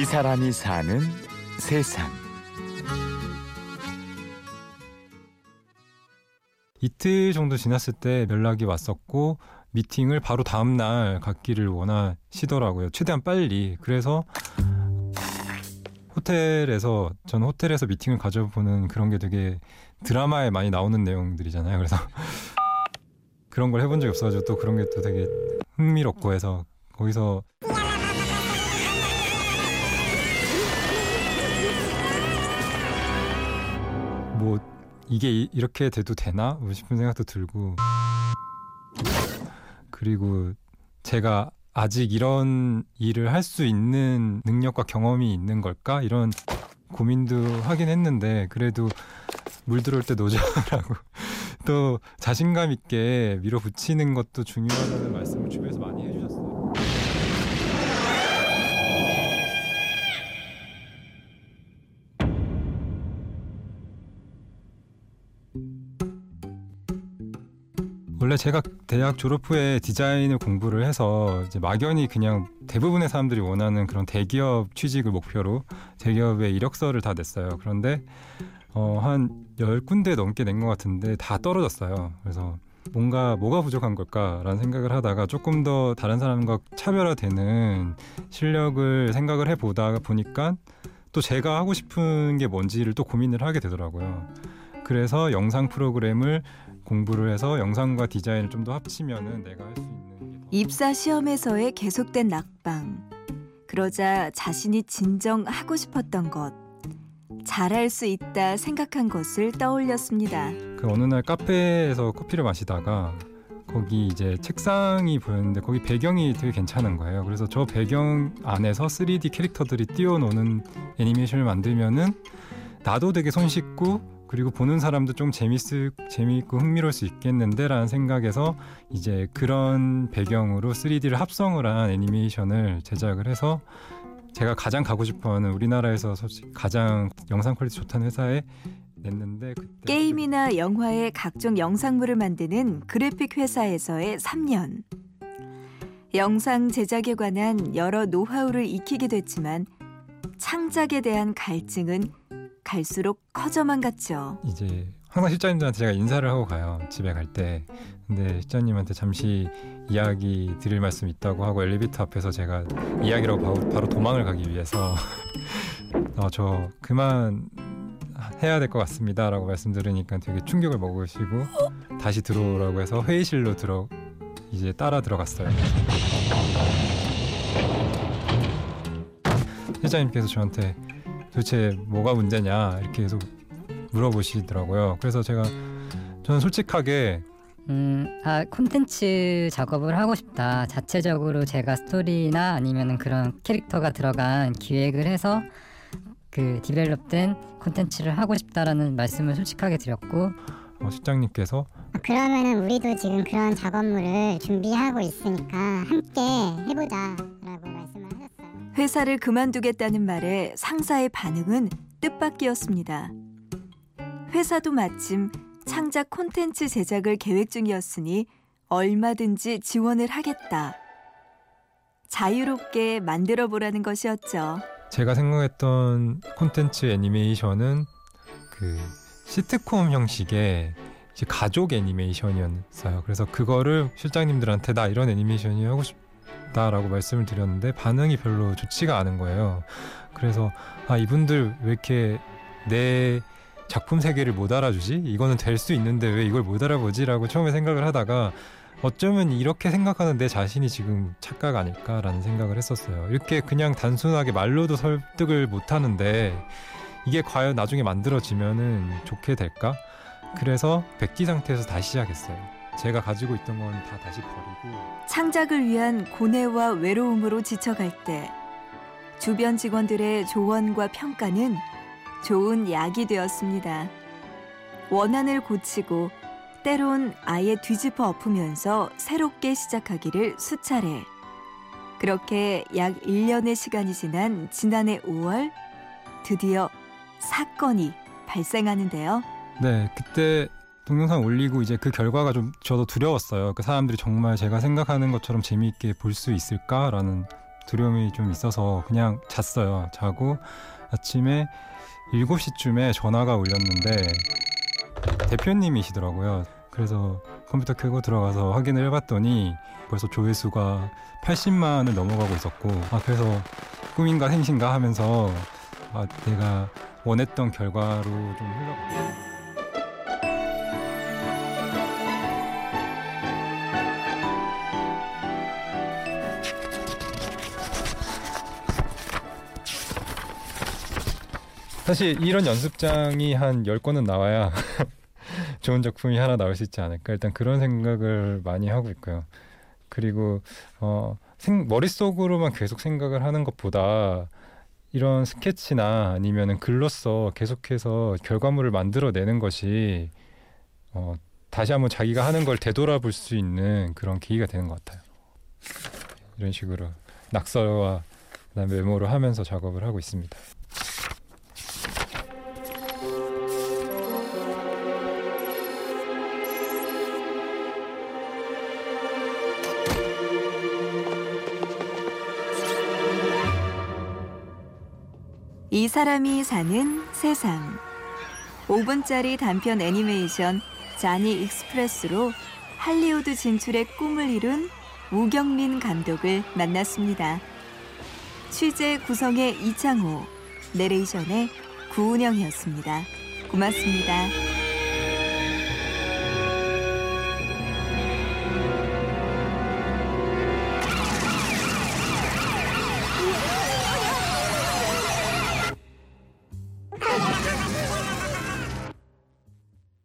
이 사람이 사는 세상. 이틀 정도 지났을 때 연락이 왔었고 미팅을 바로 다음 날 갖기를 원하시더라고요. 최대한 빨리. 그래서 호텔에서 저는 호텔에서 미팅을 가져보는 그런 게 되게 드라마에 많이 나오는 내용들이잖아요. 그래서 그런 걸 해본 적이 없어가지고 또 그런 게 또 되게 흥미롭고 해서 거기서 뭐 이게 이- 이렇게 돼도 되나? 뭐 싶은 생각도 들고. 그리고 제가 아직 이런 일을 할 수 있는 능력과 경험이 있는 걸까? 이런 고민도 하긴 했는데 그래도 물 들어올 때 노자라고 또 자신감 있게 밀어붙이는 것도 중요하다는 말씀을 주변에서 많이 원래 제가 대학 졸업 후에 디자인을 공부를 해서 이제 막연히 그냥 대부분의 사람들이 원하는 그런 대기업 취직을 목표로 대기업에 이력서를 다 냈어요. 그런데 어, 한 열 군데 넘게 낸 것 같은데 다 떨어졌어요. 그래서 뭔가 뭐가 부족한 걸까라는 생각을 하다가 조금 더 다른 사람과 차별화되는 실력을 생각을 해보다 보니까 또 제가 하고 싶은 게 뭔지를 또 고민을 하게 되더라고요. 그래서 영상 프로그램을 공부를 해서 영상과 디자인을 좀 더 합치면은 내가 할 수 있는 입사 시험에서의 계속된 낙방. 그러자 자신이 진정 하고 싶었던 것, 잘할 수 있다 생각한 것을 떠올렸습니다. 그 어느 날 카페에서 커피를 마시다가 거기 이제 책상이 보였는데 거기 배경이 되게 괜찮은 거예요. 그래서 저 배경 안에서 3D 캐릭터들이 뛰어노는 애니메이션을 만들면은 나도 되게 손쉽고 그리고 보는 사람도 좀 재밌을 재미있고 흥미로울 수 있겠는데라는 생각에서 이제 그런 배경으로 3D를 합성을 한 애니메이션을 제작을 해서 제가 가장 가고 싶어하는 우리나라에서 솔직히 가장 영상 quality 좋다는 회사에 냈는데 게임이나 영화의 각종 영상물을 만드는 그래픽 회사에서의 3년. 영상 제작에 관한 여러 노하우를 익히게 됐지만 창작에 대한 갈증은 갈수록 커져만 갔죠. 이제 항상 실장님들한테 제가 인사를 하고 가요 집에 갈 때 근데 실장님한테 잠시 이야기 드릴 말씀 있다고 하고 엘리베이터 앞에서 제가 이야기라고 바로, 바로 도망을 가기 위해서 어, 저 그만 해야 될 것 같습니다라고 말씀드리니까 되게 충격을 먹으시고 다시 들어오라고 해서 회의실로 들어 이제 따라 들어갔어요. 실장님께서 저한테 도대체 뭐가 문제냐 이렇게 계속 물어보시더라고요. 그래서 제가 저는 솔직하게 음, 아, 콘텐츠 작업을 하고 싶다. 자체적으로 제가 스토리나 아니면 그런 캐릭터가 들어간 기획을 해서 그 디벨롭된 콘텐츠를 하고 싶다라는 말씀을 솔직하게 드렸고 어, 실장님께서 그러면은 우리도 지금 그런 작업물을 준비하고 있으니까 함께 해보자 회사를 그만두겠다는 말에 상사의 반응은 뜻밖이었습니다. 회사도 마침 창작 콘텐츠 제작을 계획 중이었으니 얼마든지 지원을 하겠다. 자유롭게 만들어 보라는 것이었죠. 제가 생각했던 콘텐츠 애니메이션은 그 시트콤 형식의 가족 애니메이션이었어요. 그래서 그거를 실장님들한테 나 이런 애니메이션이 하고 싶 다라고 말씀을 드렸는데 반응이 별로 좋지가 않은 거예요. 그래서 아 이분들 왜 이렇게 내 작품 세계를 못 알아주지? 이거는 될 수 있는데 왜 이걸 못 알아보지라고 처음에 생각을 하다가 어쩌면 이렇게 생각하는 내 자신이 지금 착각 아닐까라는 생각을 했었어요. 이렇게 그냥 단순하게 말로도 설득을 못 하는데 이게 과연 나중에 만들어지면은 좋게 될까? 그래서 백기 상태에서 다시 시작했어요. 제가 가지고 있던 건 다 다시 버리고 창작을 위한 고뇌와 외로움으로 지쳐갈 때 주변 직원들의 조언과 평가는 좋은 약이 되었습니다. 원한을 고치고 때론 아예 뒤집어 엎으면서 새롭게 시작하기를 수차례. 그렇게 약 1년의 시간이 지난 지난해 5월 드디어 사건이 발생하는데요. 네, 그때 동영상 올리고 이제 그 결과가 좀 저도 두려웠어요. 그 사람들이 정말 제가 생각하는 것처럼 재미있게 볼 수 있을까라는 두려움이 좀 있어서 그냥 잤어요. 자고 아침에 7시쯤에 전화가 울렸는데 대표님이시더라고요. 그래서 컴퓨터 켜고 들어가서 확인을 해봤더니 벌써 조회수가 80만을 넘어가고 있었고 아 그래서 꿈인가 생신가 하면서 아 내가 원했던 결과로 좀 흘러 사실 이런 연습장이 한 10건은 나와야 좋은 작품이 하나 나올 수 있지 않을까 일단 그런 생각을 많이 하고 있고요. 그리고 어, 생, 머릿속으로만 계속 생각을 하는 것보다 이런 스케치나 아니면은 글로써 계속해서 결과물을 만들어내는 것이 어, 다시 한번 자기가 하는 걸 되돌아볼 수 있는 그런 계기가 되는 것 같아요. 이런 식으로 낙서와 메모를 하면서 작업을 하고 있습니다. 이 사람이 사는 세상 5분짜리 단편 애니메이션 자니 익스프레스로 할리우드 진출의 꿈을 이룬 우경민 감독을 만났습니다. 취재 구성의 이창호, 내레이션의 구은영이었습니다. 고맙습니다.